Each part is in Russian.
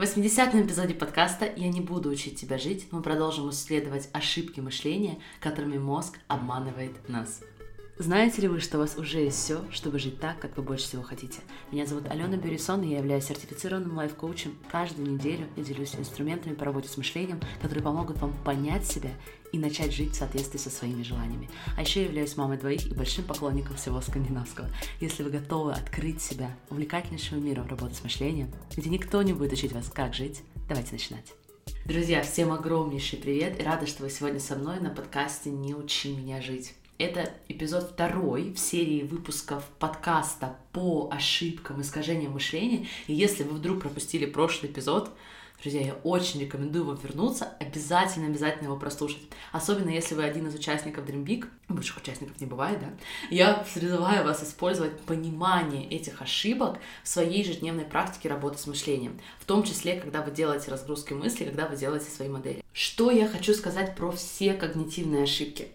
В 80-м эпизоде подкаста «Я не буду учить тебя жить» мы продолжим исследовать ошибки мышления, которыми мозг обманывает нас. Знаете ли вы, что у вас уже есть все, чтобы жить так, как вы больше всего хотите? Меня зовут Алена Бюрисон, и я являюсь сертифицированным лайф-коучем. Каждую неделю я делюсь инструментами по работе с мышлением, которые помогут вам понять себя и начать жить в соответствии со своими желаниями. А еще я являюсь мамой двоих и большим поклонником всего скандинавского. Если вы готовы открыть себя увлекательнейшему миру работы с мышлением, где никто не будет учить вас, как жить, давайте начинать. Друзья, всем огромнейший привет и рада, что вы сегодня со мной на подкасте «Не учи меня жить». Это эпизод второй в серии выпусков подкаста по ошибкам, искажениям мышления. И если вы вдруг пропустили прошлый эпизод, Друзья, я очень рекомендую вам вернуться, обязательно, обязательно его прослушать. Особенно если вы один из участников Dream Big, бывших участников не бывает, да? Я призываю вас использовать понимание этих ошибок в своей ежедневной практике работы с мышлением, в том числе, когда вы делаете разгрузки мыслей, когда вы делаете свои модели. Что я хочу сказать про все когнитивные ошибки?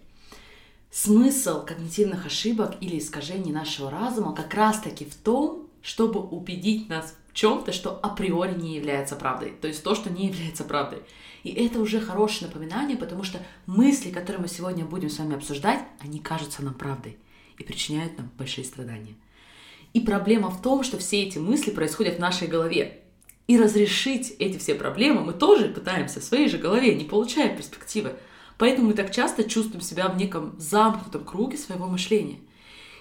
Смысл когнитивных ошибок или искажений нашего разума как раз-таки в том, чтобы убедить нас в чем-то, что априори не является правдой, то есть то, что не является правдой. И это уже хорошее напоминание, потому что мысли, которые мы сегодня будем с вами обсуждать, они кажутся нам правдой и причиняют нам большие страдания. И проблема в том, что все эти мысли происходят в нашей голове. И разрешить эти все проблемы мы тоже пытаемся в своей же голове, не получая перспективы. Поэтому мы так часто чувствуем себя в неком замкнутом круге своего мышления.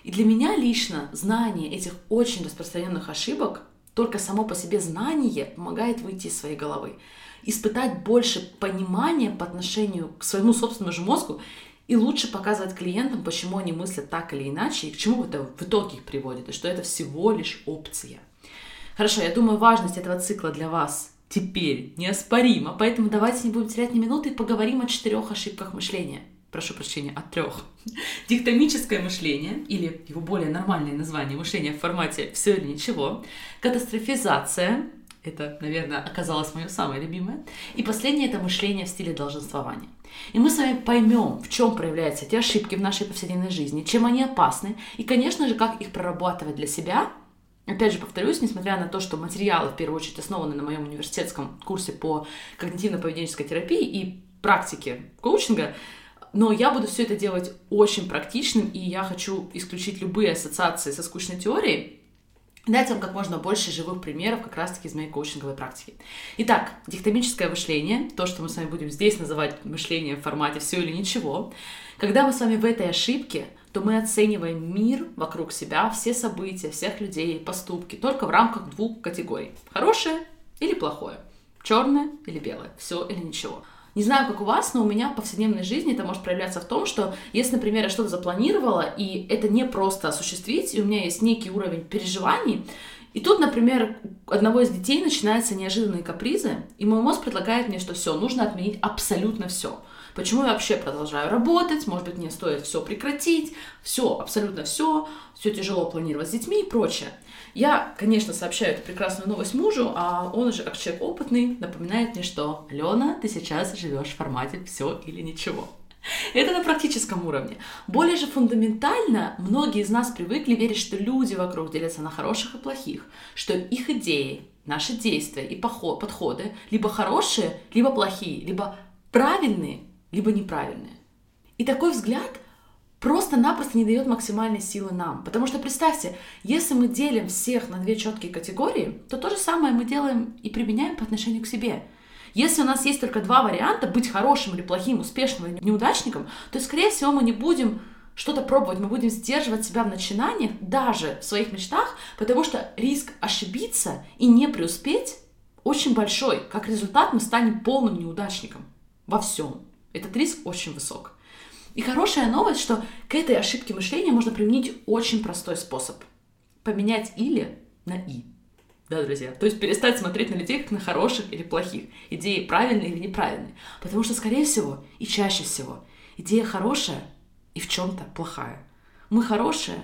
И для меня лично знание этих очень распространенных ошибок, только само по себе знание помогает выйти из своей головы, испытать больше понимания по отношению к своему собственному же мозгу и лучше показывать клиентам, почему они мыслят так или иначе и к чему это в итоге их приводит, и что это всего лишь опция. Хорошо, я думаю, важность этого цикла для вас теперь неоспоримо. Поэтому давайте не будем терять ни минуты и поговорим о четырех ошибках мышления. Прошу прощения, о трех. Диктомическое мышление, или его более нормальное название, мышление в формате «все или ничего», катастрофизация, это, наверное, оказалось мое самое любимое. И последнее – это мышление в стиле долженствования. И мы с вами поймем, в чем проявляются эти ошибки в нашей повседневной жизни, чем они опасны, и, конечно же, как их прорабатывать для себя – Опять же, повторюсь, несмотря на то, что материалы, в первую очередь, основаны на моем университетском курсе по когнитивно-поведенческой терапии и практике коучинга, но я буду все это делать очень практичным, и я хочу исключить любые ассоциации со скучной теорией, дать вам как можно больше живых примеров как раз-таки из моей коучинговой практики. Итак, дихтомическое мышление, то, что мы с вами будем здесь называть мышление в формате «все или ничего», когда мы с вами в этой ошибке – то мы оцениваем мир вокруг себя, все события, всех людей, поступки только в рамках двух категорий. Хорошее или плохое, черное или белое, все или ничего. Не знаю, как у вас, но у меня в повседневной жизни это может проявляться в том, что если, например, я что-то запланировала, и это не просто осуществить, и у меня есть некий уровень переживаний, и тут, например, у одного из детей начинаются неожиданные капризы, и мой мозг предлагает мне, что все, нужно отменить абсолютно все. Почему я вообще продолжаю работать? Может быть, мне стоит все прекратить? Все, абсолютно все. Все тяжело планировать с детьми и прочее. Я, конечно, сообщаю эту прекрасную новость мужу, а он уже, как человек опытный, напоминает мне, что «Алена, ты сейчас живешь в формате все или ничего». Это на практическом уровне. Более же фундаментально многие из нас привыкли верить, что люди вокруг делятся на хороших и плохих, что их идеи, наши действия и подходы либо хорошие, либо плохие, либо правильные, либо неправильные. И такой взгляд просто-напросто не дает максимальной силы нам. Потому что представьте, если мы делим всех на две четкие категории, то то же самое мы делаем и применяем по отношению к себе. Если у нас есть только два варианта, быть хорошим или плохим, успешным или неудачником, то, скорее всего, мы не будем что-то пробовать, мы будем сдерживать себя в начинаниях, даже в своих мечтах, потому что риск ошибиться и не преуспеть очень большой. Как результат мы станем полным неудачником во всем. Этот риск очень высок. И хорошая новость, что к этой ошибке мышления можно применить очень простой способ. Поменять «или» на «и». Да, друзья? То есть перестать смотреть на людей как на хороших или плохих, идеи правильные или неправильные. Потому что, скорее всего, и чаще всего, идея хорошая и в чем-то плохая. Мы хорошие,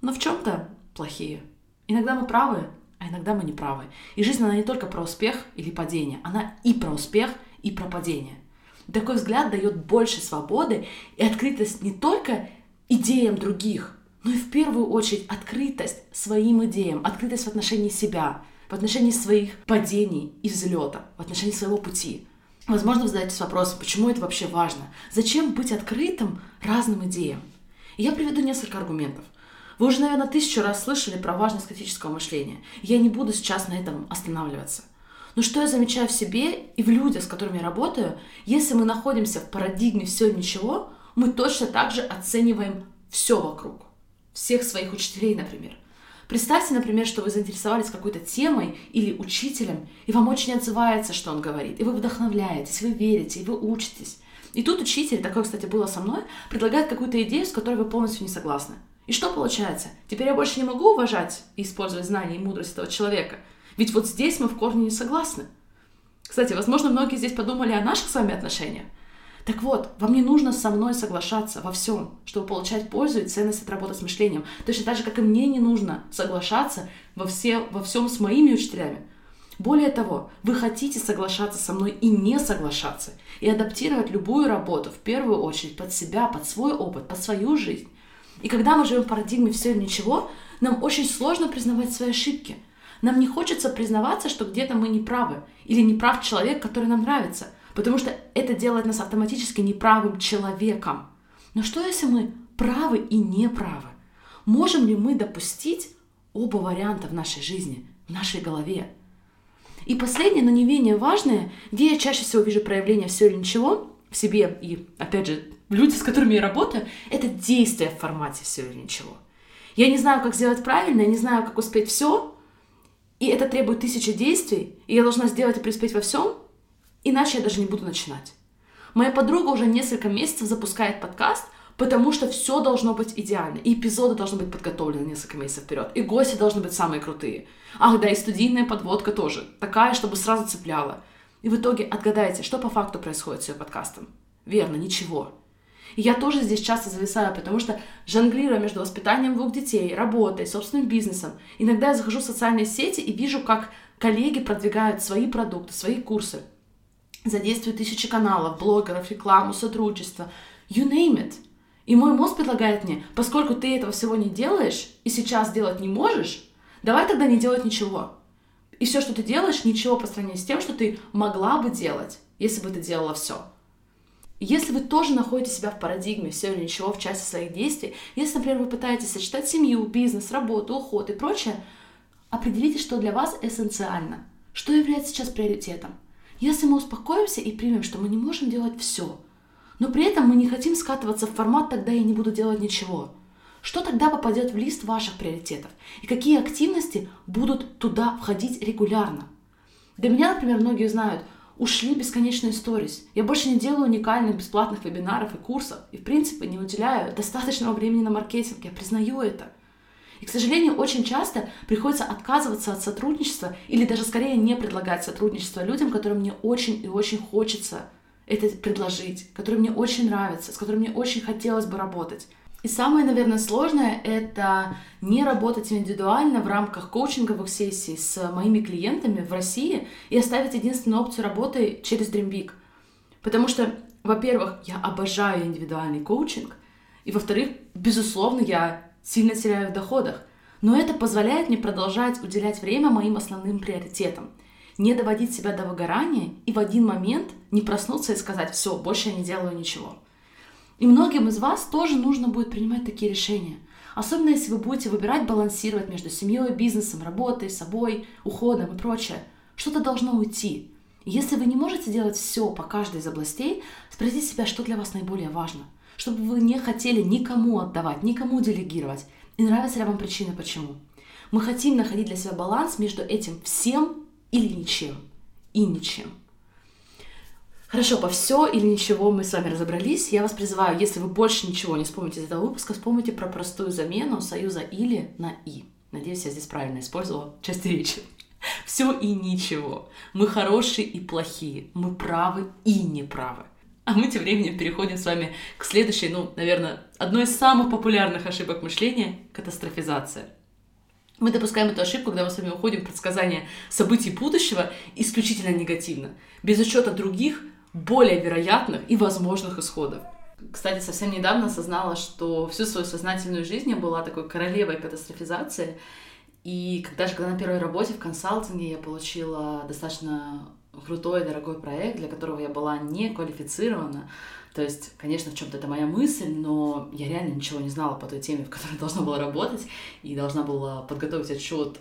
но в чем-то плохие. Иногда мы правы, а иногда мы не правы. И жизнь, она не только про успех или падение, она и про успех, и про падение. Такой взгляд дает больше свободы и открытость не только идеям других, но и в первую очередь открытость своим идеям, открытость в отношении себя. в отношении своих падений и взлета, в отношении своего пути. Возможно, вы задаетесь вопросом, почему это вообще важно? Зачем быть открытым разным идеям? И я приведу несколько аргументов. Вы уже, наверное, тысячу раз слышали про важность критического мышления. Я не буду сейчас на этом останавливаться. Но что я замечаю в себе и в людях, с которыми я работаю, если мы находимся в парадигме все или ничего, мы точно так же оцениваем все вокруг. Всех своих учителей, например. Представьте, например, что вы заинтересовались какой-то темой или учителем, и вам очень отзывается, что он говорит, и вы вдохновляетесь, вы верите, и вы учитесь. И тут учитель, такое, кстати, было со мной, предлагает какую-то идею, с которой вы полностью не согласны. И что получается? Теперь я больше не могу уважать и использовать знания и мудрость этого человека. Ведь вот здесь мы в корне не согласны. Кстати, возможно, многие здесь подумали о наших с вами отношениях. Так вот, вам не нужно со мной соглашаться во всем, чтобы получать пользу и ценность от работы с мышлением. Точно так же, как и мне не нужно соглашаться во, все, во всем с моими учителями. Более того, вы хотите соглашаться со мной и не соглашаться, и адаптировать любую работу в первую очередь под себя, под свой опыт, под свою жизнь. И когда мы живем в парадигме все или ничего, нам очень сложно признавать свои ошибки. Нам не хочется признаваться, что где-то мы не правы, или не прав человек, который нам нравится – потому что это делает нас автоматически неправым человеком. Но что если мы правы и неправы? Можем ли мы допустить оба варианта в нашей жизни, в нашей голове? И последнее, но не менее важное, где я чаще всего вижу проявление все или ничего в себе и, опять же, люди, с которыми я работаю, это действие в формате все или ничего. Я не знаю, как сделать правильно, я не знаю, как успеть все, и это требует тысячи действий, и я должна сделать и преуспеть во всем, Иначе я даже не буду начинать. Моя подруга уже несколько месяцев запускает подкаст, потому что все должно быть идеально. И эпизоды должны быть подготовлены несколько месяцев вперед. И гости должны быть самые крутые. Ах, да, и студийная подводка тоже. Такая, чтобы сразу цепляла. И в итоге отгадайте, что по факту происходит с ее подкастом. Верно, ничего. И я тоже здесь часто зависаю, потому что жонглируя между воспитанием двух детей, работой, собственным бизнесом, иногда я захожу в социальные сети и вижу, как коллеги продвигают свои продукты, свои курсы задействует тысячи каналов, блогеров, рекламу, сотрудничество, you name it. И мой мозг предлагает мне, поскольку ты этого всего не делаешь и сейчас делать не можешь, давай тогда не делать ничего. И все, что ты делаешь, ничего по сравнению с тем, что ты могла бы делать, если бы ты делала все. Если вы тоже находите себя в парадигме все или ничего в части своих действий, если, например, вы пытаетесь сочетать семью, бизнес, работу, уход и прочее, определите, что для вас эссенциально, что является сейчас приоритетом. Если мы успокоимся и примем, что мы не можем делать все, но при этом мы не хотим скатываться в формат «тогда я не буду делать ничего», что тогда попадет в лист ваших приоритетов? И какие активности будут туда входить регулярно? Для меня, например, многие знают, ушли бесконечные сторис. Я больше не делаю уникальных бесплатных вебинаров и курсов. И, в принципе, не уделяю достаточного времени на маркетинг. Я признаю это. И, к сожалению, очень часто приходится отказываться от сотрудничества или даже скорее не предлагать сотрудничество людям, которым мне очень и очень хочется это предложить, которые мне очень нравятся, с которыми мне очень хотелось бы работать. И самое, наверное, сложное — это не работать индивидуально в рамках коучинговых сессий с моими клиентами в России и оставить единственную опцию работы через Dreambig. Потому что, во-первых, я обожаю индивидуальный коучинг, и, во-вторых, безусловно, я сильно теряю в доходах. Но это позволяет мне продолжать уделять время моим основным приоритетам, не доводить себя до выгорания и в один момент не проснуться и сказать «все, больше я не делаю ничего». И многим из вас тоже нужно будет принимать такие решения. Особенно если вы будете выбирать балансировать между семьей, бизнесом, работой, собой, уходом и прочее. Что-то должно уйти. Если вы не можете делать все по каждой из областей, спросите себя, что для вас наиболее важно – чтобы вы не хотели никому отдавать, никому делегировать. И нравится ли вам причина почему. Мы хотим находить для себя баланс между этим всем или ничем. И ничем. Хорошо, по все или ничего мы с вами разобрались. Я вас призываю, если вы больше ничего не вспомните из этого выпуска, вспомните про простую замену союза или на и. Надеюсь, я здесь правильно использовала часть речи. Все и ничего. Мы хорошие и плохие. Мы правы и неправы. А мы тем временем переходим с вами к следующей, ну, наверное, одной из самых популярных ошибок мышления — катастрофизация. Мы допускаем эту ошибку, когда мы с вами уходим в предсказание событий будущего исключительно негативно, без учета других, более вероятных и возможных исходов. Кстати, совсем недавно осознала, что всю свою сознательную жизнь я была такой королевой катастрофизации, И когда же, когда на первой работе в консалтинге я получила достаточно крутой, дорогой проект, для которого я была не квалифицирована, то есть, конечно, в чем-то это моя мысль, но я реально ничего не знала по той теме, в которой должна была работать, и должна была подготовить отчет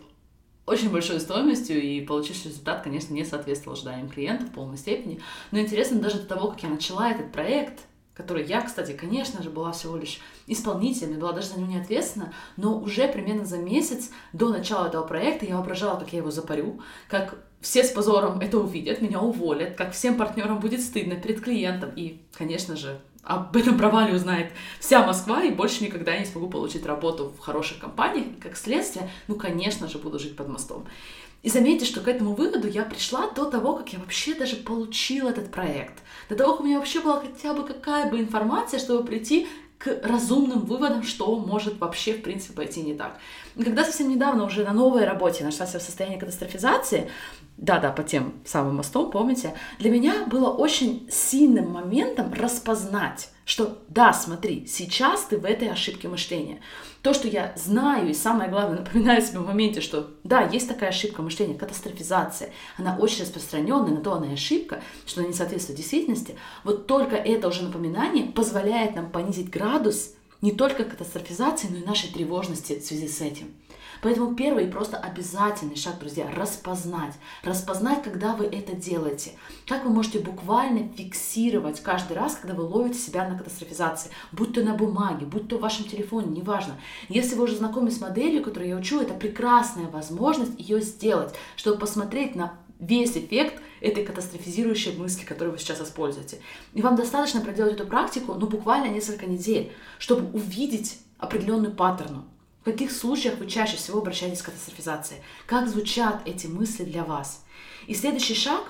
очень большой стоимостью, и получивший результат, конечно, не соответствовал ожиданиям клиента в полной степени. Но интересно даже до того, как я начала этот проект, который я, кстати, конечно же, была всего лишь исполнителем, была даже за него не ответственна, но уже примерно за месяц до начала этого проекта я воображала, как я его запарю, как все с позором это увидят, меня уволят, как всем партнерам будет стыдно перед клиентом. И, конечно же, об этом провале узнает вся Москва, и больше никогда не смогу получить работу в хороших компаниях. И как следствие, ну, конечно же, буду жить под мостом. И заметьте, что к этому выводу я пришла до того, как я вообще даже получила этот проект. До того, как у меня вообще была хотя бы какая бы информация, чтобы прийти к разумным выводам, что может вообще, в принципе, пойти не так. И когда совсем недавно уже на новой работе нашла себя в состоянии катастрофизации, да-да, по тем самым мостом, помните, для меня было очень сильным моментом распознать, что да, смотри, сейчас ты в этой ошибке мышления. То, что я знаю, и самое главное, напоминаю себе в моменте, что да, есть такая ошибка мышления, катастрофизация, она очень распространенная, на то она и ошибка, что она не соответствует действительности, вот только это уже напоминание позволяет нам понизить градус не только катастрофизации, но и нашей тревожности в связи с этим. Поэтому первый и просто обязательный шаг, друзья, распознать. Распознать, когда вы это делаете. Как вы можете буквально фиксировать каждый раз, когда вы ловите себя на катастрофизации. Будь то на бумаге, будь то в вашем телефоне, неважно. Если вы уже знакомы с моделью, которую я учу, это прекрасная возможность ее сделать, чтобы посмотреть на весь эффект этой катастрофизирующей мысли, которую вы сейчас используете. И вам достаточно проделать эту практику, ну, буквально несколько недель, чтобы увидеть определенную паттерну. В каких случаях вы чаще всего обращаетесь к катастрофизации? Как звучат эти мысли для вас? И следующий шаг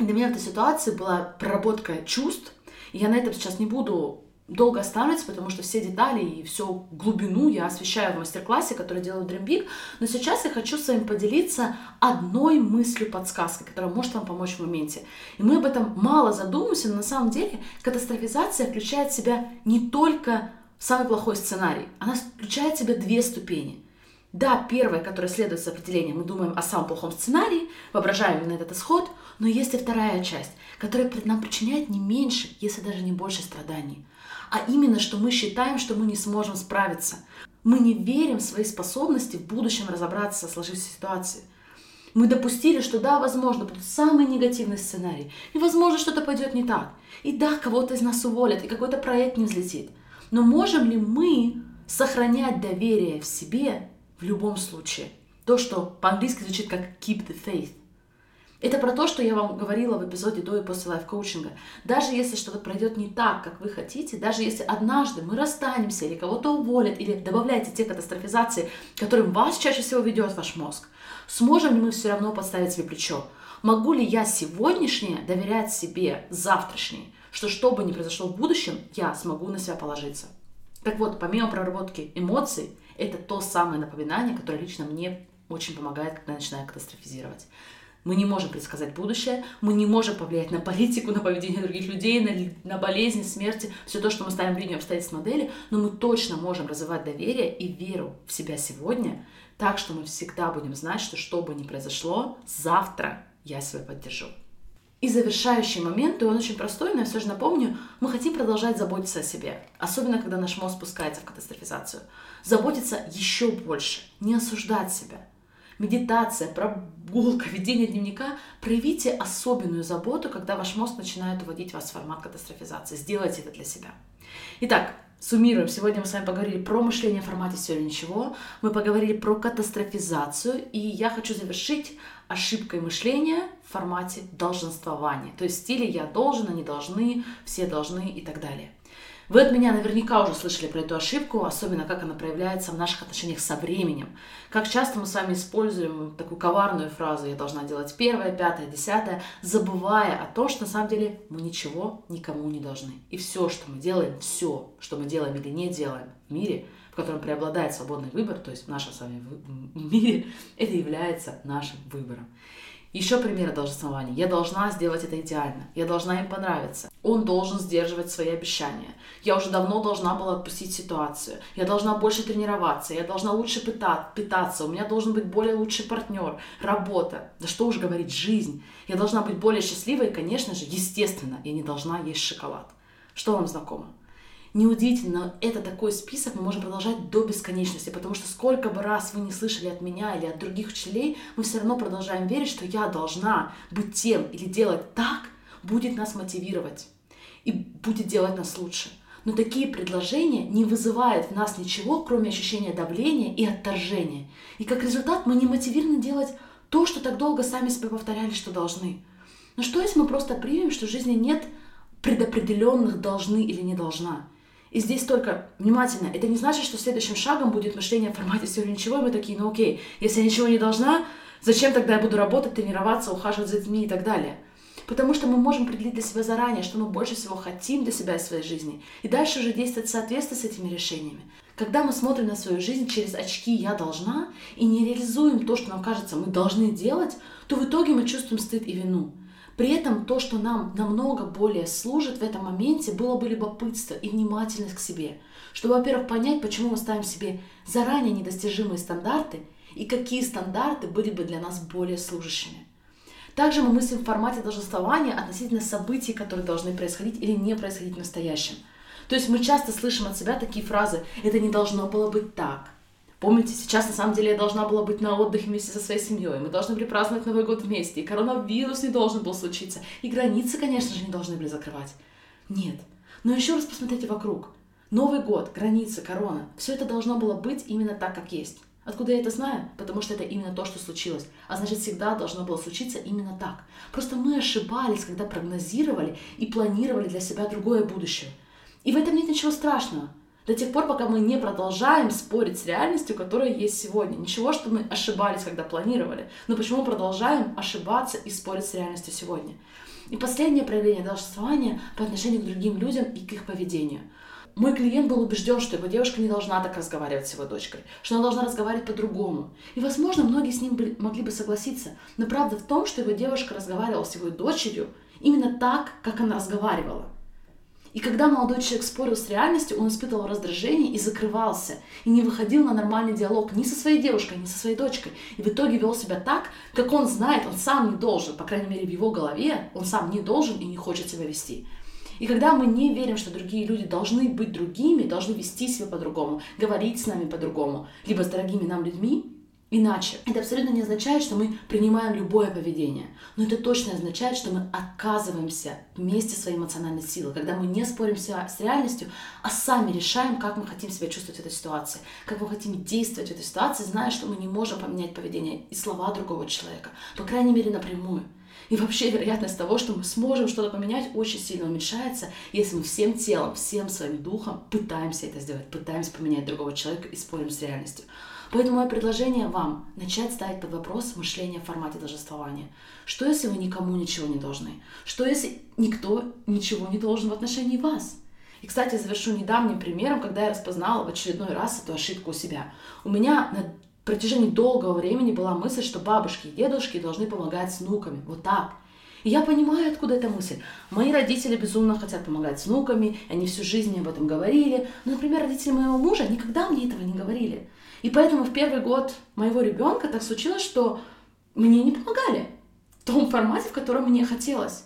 для меня в этой ситуации была проработка чувств. И я на этом сейчас не буду долго останавливаться, потому что все детали и всю глубину я освещаю в мастер-классе, который делаю Dream Big. Но сейчас я хочу с вами поделиться одной мыслью подсказкой, которая может вам помочь в моменте. И мы об этом мало задумываемся, но на самом деле катастрофизация включает в себя не только самый плохой сценарий. Она включает в себя две ступени. Да, первая, которая следует с определением, мы думаем о самом плохом сценарии, воображаем именно этот исход, но есть и вторая часть, которая нам причиняет не меньше, если даже не больше страданий. А именно, что мы считаем, что мы не сможем справиться. Мы не верим в свои способности в будущем разобраться со сложившейся ситуацией. Мы допустили, что да, возможно, будет самый негативный сценарий. И возможно, что-то пойдет не так. И да, кого-то из нас уволят, и какой-то проект не взлетит. Но можем ли мы сохранять доверие в себе в любом случае? То, что по-английски звучит как keep the faith. Это про то, что я вам говорила в эпизоде до и после лайф-коучинга. Даже если что-то пройдет не так, как вы хотите, даже если однажды мы расстанемся или кого-то уволят, или добавляете те катастрофизации, которым вас чаще всего ведет ваш мозг, сможем ли мы все равно подставить себе плечо? Могу ли я сегодняшнее доверять себе завтрашнее? Что что бы ни произошло в будущем, я смогу на себя положиться. Так вот, помимо проработки эмоций, это то самое напоминание, которое лично мне очень помогает, когда я начинаю катастрофизировать. Мы не можем предсказать будущее, мы не можем повлиять на политику, на поведение других людей, на, на болезни, смерти, все то, что мы ставим в линию обстоятельств модели, но мы точно можем развивать доверие и веру в себя сегодня, так что мы всегда будем знать, что что бы ни произошло, завтра я себя поддержу. И завершающий момент, и он очень простой, но я все же напомню, мы хотим продолжать заботиться о себе, особенно когда наш мозг спускается в катастрофизацию. Заботиться еще больше, не осуждать себя. Медитация, прогулка, ведение дневника. Проявите особенную заботу, когда ваш мозг начинает уводить вас в формат катастрофизации. Сделайте это для себя. Итак, Суммируем. Сегодня мы с вами поговорили про мышление в формате «все или ничего». Мы поговорили про катастрофизацию. И я хочу завершить ошибкой мышления в формате долженствования. То есть в стиле «я должен», «они должны», «все должны» и так далее. Вы от меня наверняка уже слышали про эту ошибку, особенно как она проявляется в наших отношениях со временем. Как часто мы с вами используем такую коварную фразу «я должна делать первое, пятое, десятое», забывая о том, что на самом деле мы ничего никому не должны. И все, что мы делаем, все, что мы делаем или не делаем в мире, в котором преобладает свободный выбор, то есть в нашем с вами мире, это является нашим выбором. Еще примеры долженствования. Я должна сделать это идеально. Я должна им понравиться. Он должен сдерживать свои обещания. Я уже давно должна была отпустить ситуацию. Я должна больше тренироваться. Я должна лучше питаться. У меня должен быть более лучший партнер. Работа. Да что уж говорить, жизнь. Я должна быть более счастливой. И, конечно же, естественно, я не должна есть шоколад. Что вам знакомо? Неудивительно, это такой список мы можем продолжать до бесконечности, потому что сколько бы раз вы не слышали от меня или от других учителей, мы все равно продолжаем верить, что я должна быть тем или делать так, будет нас мотивировать и будет делать нас лучше. Но такие предложения не вызывают в нас ничего, кроме ощущения давления и отторжения. И как результат мы не мотивированы делать то, что так долго сами себе повторяли, что должны. Но что если мы просто примем, что в жизни нет предопределенных должны или не должна? И здесь только внимательно, это не значит, что следующим шагом будет мышление в формате всего ничего, и мы такие, ну окей, если я ничего не должна, зачем тогда я буду работать, тренироваться, ухаживать за детьми и так далее? Потому что мы можем определить для себя заранее, что мы больше всего хотим для себя и своей жизни, и дальше уже действовать в соответствии с этими решениями. Когда мы смотрим на свою жизнь через очки «я должна» и не реализуем то, что нам кажется мы должны делать, то в итоге мы чувствуем стыд и вину. При этом то, что нам намного более служит в этом моменте, было бы любопытство и внимательность к себе. Чтобы, во-первых, понять, почему мы ставим себе заранее недостижимые стандарты и какие стандарты были бы для нас более служащими. Также мы мыслим в формате долженствования относительно событий, которые должны происходить или не происходить в настоящем. То есть мы часто слышим от себя такие фразы «это не должно было быть так», Помните, сейчас на самом деле я должна была быть на отдыхе вместе со своей семьей. Мы должны были праздновать Новый год вместе. И коронавирус не должен был случиться. И границы, конечно же, не должны были закрывать. Нет. Но еще раз посмотрите вокруг. Новый год, границы, корона. Все это должно было быть именно так, как есть. Откуда я это знаю? Потому что это именно то, что случилось. А значит, всегда должно было случиться именно так. Просто мы ошибались, когда прогнозировали и планировали для себя другое будущее. И в этом нет ничего страшного. До тех пор, пока мы не продолжаем спорить с реальностью, которая есть сегодня. Ничего, что мы ошибались, когда планировали. Но почему мы продолжаем ошибаться и спорить с реальностью сегодня? И последнее проявление долженствования по отношению к другим людям и к их поведению. Мой клиент был убежден, что его девушка не должна так разговаривать с его дочкой, что она должна разговаривать по-другому. И, возможно, многие с ним могли бы согласиться. Но правда в том, что его девушка разговаривала с его дочерью именно так, как она разговаривала. И когда молодой человек спорил с реальностью, он испытывал раздражение и закрывался, и не выходил на нормальный диалог ни со своей девушкой, ни со своей дочкой. И в итоге вел себя так, как он знает, он сам не должен, по крайней мере в его голове, он сам не должен и не хочет себя вести. И когда мы не верим, что другие люди должны быть другими, должны вести себя по-другому, говорить с нами по-другому, либо с дорогими нам людьми, Иначе, это абсолютно не означает, что мы принимаем любое поведение, но это точно означает, что мы отказываемся вместе своей эмоциональной силы, когда мы не спорим с реальностью, а сами решаем, как мы хотим себя чувствовать в этой ситуации, как мы хотим действовать в этой ситуации, зная, что мы не можем поменять поведение и слова другого человека, по крайней мере напрямую. И вообще вероятность того, что мы сможем что-то поменять, очень сильно уменьшается, если мы всем телом, всем своим духом пытаемся это сделать, пытаемся поменять другого человека и спорим с реальностью. Поэтому мое предложение вам – начать ставить под вопрос мышление в формате должествования. Что если вы никому ничего не должны? Что если никто ничего не должен в отношении вас? И, кстати, завершу недавним примером, когда я распознала в очередной раз эту ошибку у себя. У меня на протяжении долгого времени была мысль, что бабушки и дедушки должны помогать с внуками. Вот так. И я понимаю, откуда эта мысль. Мои родители безумно хотят помогать с внуками, они всю жизнь мне об этом говорили. Но, например, родители моего мужа никогда мне этого не говорили. И поэтому в первый год моего ребенка так случилось, что мне не помогали в том формате, в котором мне хотелось.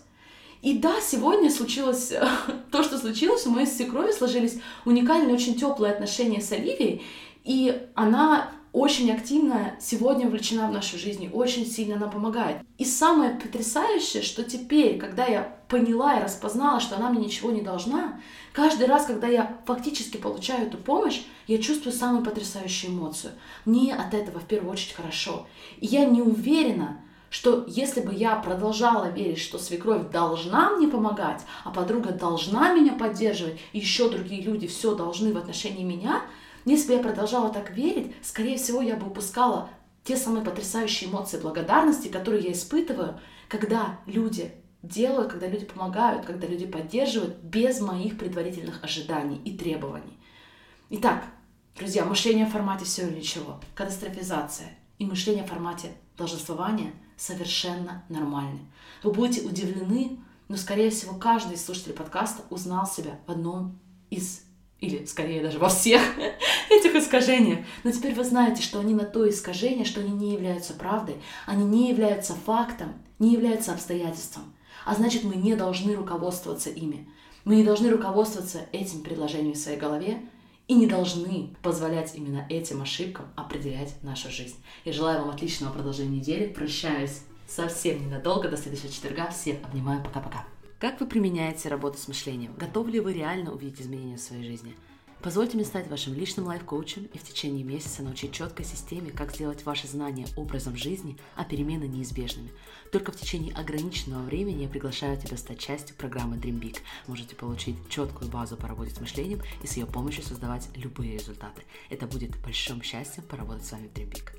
И да, сегодня случилось то, что случилось. У моей свекрови сложились уникальные, очень теплые отношения с Оливией. И она очень активно сегодня вовлечена в нашу жизнь, очень сильно нам помогает. И самое потрясающее, что теперь, когда я поняла и распознала, что она мне ничего не должна, каждый раз, когда я фактически получаю эту помощь, я чувствую самую потрясающую эмоцию. Мне от этого в первую очередь хорошо. И я не уверена, что если бы я продолжала верить, что свекровь должна мне помогать, а подруга должна меня поддерживать, и еще другие люди все должны в отношении меня – если бы я продолжала так верить, скорее всего, я бы упускала те самые потрясающие эмоции благодарности, которые я испытываю, когда люди делают, когда люди помогают, когда люди поддерживают без моих предварительных ожиданий и требований. Итак, друзья, мышление в формате все или ничего, катастрофизация и мышление в формате долженствования совершенно нормальны. Вы будете удивлены, но, скорее всего, каждый из слушателей подкаста узнал себя в одном из или скорее даже во всех этих искажениях. Но теперь вы знаете, что они на то искажение, что они не являются правдой, они не являются фактом, не являются обстоятельством. А значит, мы не должны руководствоваться ими. Мы не должны руководствоваться этим предложением в своей голове и не должны позволять именно этим ошибкам определять нашу жизнь. Я желаю вам отличного продолжения недели. Прощаюсь совсем ненадолго. До следующего четверга. Всех обнимаю. Пока-пока. Как вы применяете работу с мышлением? Готовы ли вы реально увидеть изменения в своей жизни? Позвольте мне стать вашим личным лайф-коучем и в течение месяца научить четкой системе, как сделать ваши знания образом жизни, а перемены неизбежными. Только в течение ограниченного времени я приглашаю тебя стать частью программы Dream Big. Можете получить четкую базу по работе с мышлением и с ее помощью создавать любые результаты. Это будет большим счастьем поработать с вами в Dream Big.